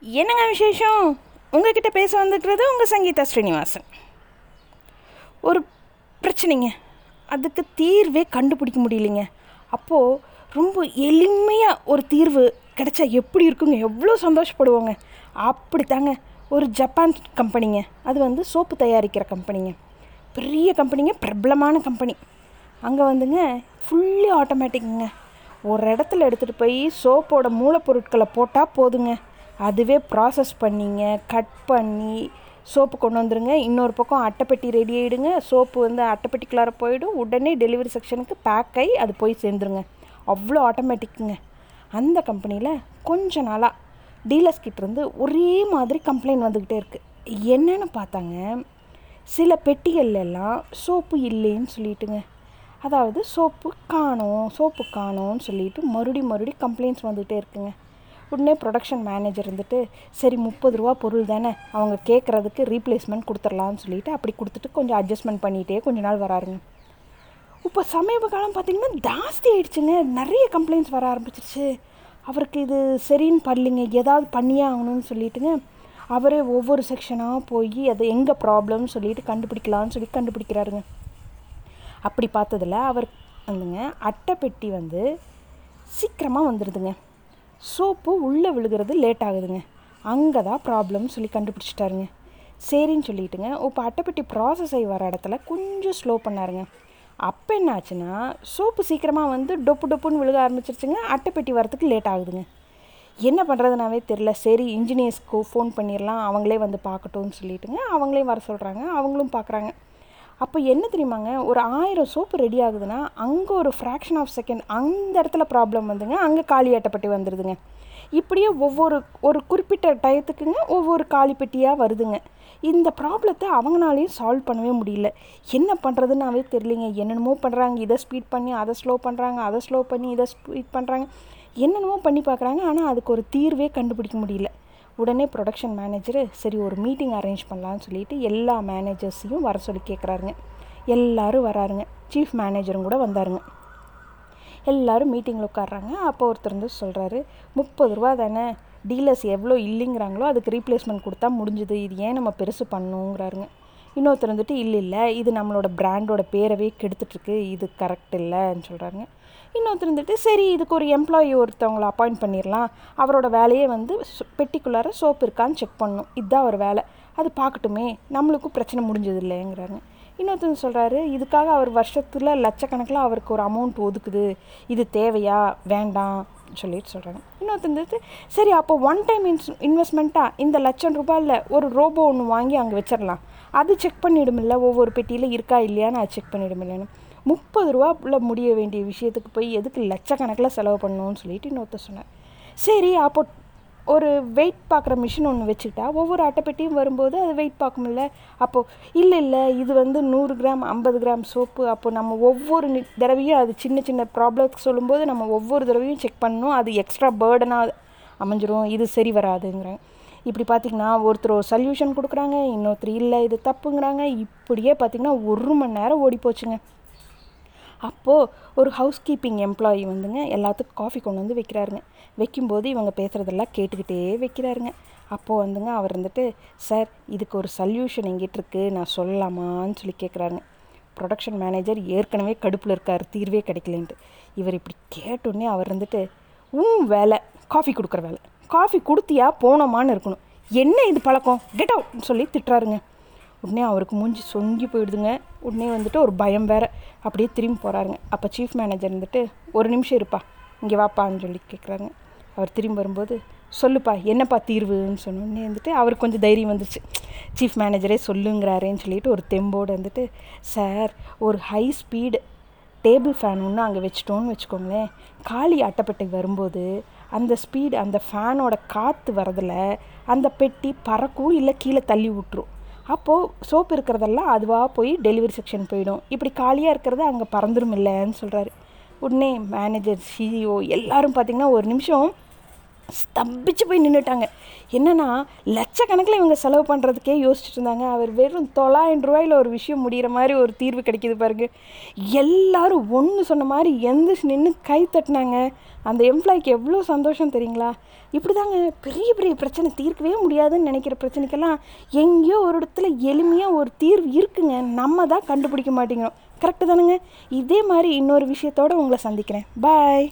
என்னங்க விசேஷம்? உங்ககிட்ட பேச வந்துக்கிறது உங்கள் சங்கீதா ஸ்ரீனிவாசன். ஒரு பிரச்சனைங்க. அதுக்கு தீர்வே கண்டுபிடிக்க முடியலைங்க. அப்போது ரொம்ப எளிமையாக ஒரு தீர்வு கிடைச்சா எப்படி இருக்குங்க? எவ்வளோ சந்தோஷப்படுவோங்க. அப்படித்தாங்க. ஒரு ஜப்பான் கம்பெனிங்க. அது வந்து சோப்பு தயாரிக்கிற கம்பெனிங்க. பெரிய கம்பெனிங்க பிரபலமான கம்பெனி. அங்கே வந்துங்க ஃபுல்லி ஆட்டோமேட்டிக்குங்க ஒரு இடத்துல எடுத்துகிட்டு போய் சோப்போட மூலப்பொருட்களை போட்டால் போதுங்க. அதுவே ப்ராசஸ் பண்ணிங்க கட் பண்ணி சோப்பு கொண்டு வந்துருங்க. இன்னொரு பக்கம் அட்டைப்பெட்டி ரெடி ஆகிடுங்க சோப்பு வந்து அட்டைப்பெட்டிக்குள்ளார போயிடும். உடனே டெலிவரி செக்ஷனுக்கு பேக் ஆகி அது போய் சேர்ந்துருங்க. அவ்வளோ ஆட்டோமேட்டிக்குங்க அந்த கம்பெனியில் கொஞ்ச நாளாக டீலர்ஸ் கிட்டேருந்து ஒரே மாதிரி கம்ப்ளைண்ட் வந்துக்கிட்டே இருக்குது என்னென்னு பார்த்தாங்க. சில பெட்டிகள்லாம் சோப்பு இல்லைன்னு சொல்லிட்டுங்க. அதாவது சோப்பு காணோம் சோப்பு காணோம்னு சொல்லிட்டு மறுபடி மறுபடி கம்ப்ளைண்ட்ஸ் வந்துகிட்டே இருக்குங்க. உடனே ப்ரொடக்ஷன் மேனேஜர் இருந்துட்டு சரி முப்பது ரூபா பொருள் தானே அவங்க கேட்குறதுக்கு ரீப்ளேஸ்மெண்ட் கொடுத்துர்லான்னு சொல்லிட்டு அப்படி கொடுத்துட்டு கொஞ்சம் அட்ஜஸ்ட்மெண்ட் பண்ணிகிட்டே கொஞ்ச நாள் வராருங்க. இப்போ சமீப காலம் பார்த்திங்கன்னா ஜாஸ்தி ஆயிடுச்சுங்க. நிறைய கம்ப்ளைண்ட்ஸ் வர ஆரம்பிச்சிருச்சு. அவருக்கு இது சரின்னு பண்ணலிங்க ஏதாவது பண்ணியே ஆகணும்னு சொல்லிட்டுங்க அவரே ஒவ்வொரு செக்ஷனாக போய் அது எங்கே ப்ராப்ளம்னு சொல்லிட்டு கண்டுபிடிக்கலான்னு சொல்லி கண்டுபிடிக்கிறாருங்க. அப்படி பார்த்ததில் அவர் வந்துங்க அட்டைப்பெட்டி வந்து சீக்கிரமாக வந்துடுதுங்க சோப்பு உள்ளே விழுகிறது லேட் ஆகுதுங்க. அங்கே தான் ப்ராப்ளம்னு சொல்லி கண்டுபிடிச்சிட்டாருங்க. சரின்னு சொல்லிட்டுங்க இப்போ அட்டைப்பெட்டி ப்ராசஸ் ஆகி வர இடத்துல கொஞ்சம் ஸ்லோ பண்ணாருங்க. அப்போ என்ன ஆச்சுன்னா சோப்பு சீக்கிரமாக வந்து டொப்பு டொப்புன்னு விழுக ஆரம்பிச்சிருச்சுங்க அட்டைப்பெட்டி வரத்துக்கு லேட் ஆகுதுங்க. என்ன பண்ணுறதுனாவே தெரில சரி இன்ஜினியர்ஸ்க்கு ஃபோன் பண்ணிடலாம் அவங்களே வந்து பார்க்கட்டும்னு சொல்லிட்டுங்க அவங்களே வர சொல்கிறாங்க அவங்களும் பார்க்குறாங்க. அப்போ என்ன தெரியுமாங்க? ஒரு ஆயிரம் சோப்பு ரெடி ஆகுதுன்னா அங்கே ஒரு ஃப்ராக்ஷன் ஆஃப் செகண்ட் அந்த இடத்துல ப்ராப்ளம் வந்துங்க. அங்கே காலியாட்டப்பட்டு வந்துடுதுங்க இப்படியே ஒவ்வொரு ஒரு குறிப்பிட்ட டயத்துக்குங்க ஒவ்வொரு காலி பெட்டியாக வருதுங்க. இந்த ப்ராப்ளத்தை அவங்களாலையும் சால்வ் பண்ணவே முடியல. என்ன பண்ணுறதுன்னாவே தெரியலிங்க. என்னென்னமோ பண்ணுறாங்க இதை ஸ்பீட் பண்ணி அதை ஸ்லோ பண்ணுறாங்க அதை ஸ்லோ பண்ணி இதை ஸ்பீட் பண்ணுறாங்க என்னென்னமோ பண்ணி பார்க்குறாங்க. ஆனால் அதுக்கு ஒரு தீர்வே கண்டுபிடிக்க முடியல. உடனே ப்ரொடக்ஷன் மேனேஜரு சரி ஒரு மீட்டிங் அரேஞ்ச் பண்ணலான்னு சொல்லிட்டு எல்லா மேனேஜர்ஸையும் வர சொல்லி கேட்குறாருங்க எல்லாரும் வராருங்க. சீஃப் மேனேஜரும் கூட வந்தாருங்க. எல்லோரும் மீட்டிங்கில் உட்காடுறாங்க அப்போ ஒருத்தர் வந்து சொல்கிறாரு முப்பது ரூபா தானே டீலர்ஸ் எவ்வளோ இல்லைங்கிறாங்களோ அதுக்கு ரீப்ளேஸ்மெண்ட் கொடுத்தா முடிஞ்சுது. இது ஏன் நம்ம பெருசு பண்ணணுங்கிறாருங்க இன்னொருத்தர் வந்துட்டு இல்லை இல்லை இது நம்மளோட பிராண்டோட பேரவே கெடுத்துட்ருக்கு இது கரெக்ட் இல்லைன்னு சொல்கிறாங்க இன்னொருத்தர் வந்துட்டு சரி இதுக்கு ஒரு எம்ப்ளாயி ஒருத்தவங்களை அப்பாயிண்ட் பண்ணிடலாம் அவரோட வேலையே வந்து பெட்டிக்குள்ளார சோப்பு இருக்கான்னு செக் பண்ணணும். இதுதான் அவர் வேலை. அது பார்க்கட்டுமே நம்மளுக்கும் பிரச்சனை முடிஞ்சது இல்லைங்கிறாங்க. இன்னொருத்தர் சொல்கிறாரு இதுக்காக அவர் வருஷத்தில் லட்சக்கணக்கில் அவருக்கு ஒரு அமௌண்ட் ஒதுக்குது. இது தேவையா? வேண்டாம். சொல்லிட்டு சொல்கிறாங்க இன்னொருத்தர் வந்துட்டு சரி அப்போ ஒன் டைம் இன்ஸ் இன்வெஸ்ட்மெண்ட்டாக இந்த லட்சம் ரூபாயில் ஒரு ரோபோ ஒன்று வாங்கி அங்கே வச்சிடலாம் அது செக் பண்ணிவிடுமில்ல ஒவ்வொரு பெட்டியில் இருக்கா இல்லையான்னு அது செக் பண்ணிவிடுமில்லன்னு முப்பது ரூபாக்குள்ள முடிய வேண்டிய விஷயத்துக்கு போய் எதுக்கு லட்சக்கணக்கில் செலவு பண்ணணும்னு சொல்லிட்டு இன்னொருத்தர் சொன்னேன் சரி அப்போ ஒரு வெயிட் பார்க்குற மிஷின் ஒன்று வச்சுக்கிட்டா ஒவ்வொரு அட்டைப்பெட்டியும் வரும்போது அது வெயிட் பார்க்கும்ல அப்போது இல்லை இல்லை இது வந்து நூறு கிராம் ஐம்பது கிராம் சோப்பு. அப்போ நம்ம ஒவ்வொரு தடவையும் அது சின்ன சின்ன ப்ராப்ளத்துக்கு சொல்லும்போது நம்ம ஒவ்வொரு தடவையும் செக் பண்ணணும். அது எக்ஸ்ட்ரா பேர்டனாக அமைஞ்சிரும். இது சரி வராதுங்கிறேன் இப்படி பார்த்திங்கன்னா ஒருத்தர் ஒரு சல்யூஷன் கொடுக்குறாங்க இன்னொருத்தர் இல்லை இது தப்புங்கிறாங்க. இப்படியே பார்த்திங்கன்னா ஒரு மணி நேரம் ஓடி போச்சுங்க. அப்போது ஒரு ஹவுஸ் கீப்பிங் எம்ப்ளாயி வந்துங்க எல்லாத்துக்கும் காஃபி கொண்டு வந்து வைக்கிறாருங்க. வைக்கும்போது இவங்க பேசுகிறதெல்லாம் கேட்டுக்கிட்டே வைக்கிறாருங்க. அப்போது வந்துங்க அவர் வந்துட்டு சார் இதுக்கு ஒரு சல்யூஷன் எங்கிட்ட இருக்குது நான் சொல்லலாமான்னு சொல்லி கேட்குறாருங்க ப்ரொடக்ஷன் மேனேஜர் ஏற்கனவே கடுப்பில் இருக்கார் தீர்வே கிடைக்கலன்ட்டு. இவர் இப்படி கேட்டோடனே அவர் வந்துட்டு உன் வேலை காஃபி கொடுக்குற வேலை. காஃபி கொடுத்தியா போனோமான்னு இருக்கணும். என்ன இது பழக்கம்? கெட் அவுட்னு சொல்லி திட்டுறாருங்க. உடனே அவருக்கு மூஞ்சி சொங்கி போயிடுதுங்க. உடனே வந்துட்டு ஒரு பயம் வேற. அப்படியே திரும்பி போகிறாருங்க அப்போ சீஃப் மேனேஜர் வந்துட்டு ஒரு நிமிஷம் இருப்பா. இங்கே வாப்பான்னு சொல்லி கேட்குறாங்க அவர் திரும்பி வரும்போது சொல்லுப்பா என்னப்பா தீர்வுன்னு சொன்னோடனே வந்துட்டு அவருக்கு கொஞ்சம் தைரியம் வந்துச்சு சீஃப் மேனேஜரே சொல்லுங்கிறாரேன்னு சொல்லிட்டு ஒரு தெம்போடு வந்துட்டு சார் ஒரு ஹை ஸ்பீடு டேபிள் ஃபேன் ஒன்று அங்கே வச்சிட்டோன்னு வச்சுக்கோங்களேன். காலி அட்டைப்பட்டை வரும்போது அந்த ஸ்பீடு அந்த ஃபேனோட காற்று வரதில் அந்த பெட்டி பறக்கும் இல்லை கீழே தள்ளி விட்டுரும். அப்போது சோப்பு இருக்கிறதெல்லாம் அதுவாக போய் டெலிவரி செக்ஷன் போயிடும். இப்படி காலியாக இருக்கிறது அங்கே பறந்துடும் இல்லைன்னு சொல்கிறாரு உடனே மேனேஜர் சிஇஓ எல்லோரும் பார்த்திங்கன்னா ஒரு நிமிஷம் ஸ்தம்பிச்சு போய் நின்றுட்டாங்க என்னென்னா லட்சக்கணக்கில் இவங்க செலவு பண்ணுறதுக்கே யோசிச்சுட்டு இருந்தாங்க. அவர் வெறும் தொள்ளாயிரம் ரூபாயில் ஒரு விஷயம் முடிகிற மாதிரி ஒரு தீர்வு கிடைக்கிது பாருங்க. எல்லாரும் ஒன்று சொன்ன மாதிரி எந்திரிச்சு நின்று கை தட்டினாங்க. அந்த எம்ப்ளாய்க்கு எவ்வளோ சந்தோஷம் தெரியுங்களா? இப்படி தாங்க பெரிய பெரிய பிரச்சனை தீர்க்கவே முடியாதுன்னு நினைக்கிற பிரச்சனைக்கெல்லாம் எங்கேயோ ஒரு இடத்துல எளிமையாக ஒரு தீர்வு இருக்குங்க. நம்ம தான் கண்டுபிடிக்க மாட்டேங்கிறோம். கரெக்டு தானுங்க? இதே மாதிரி இன்னொரு விஷயத்தோடு உங்களை சந்திக்கிறேன். பாய்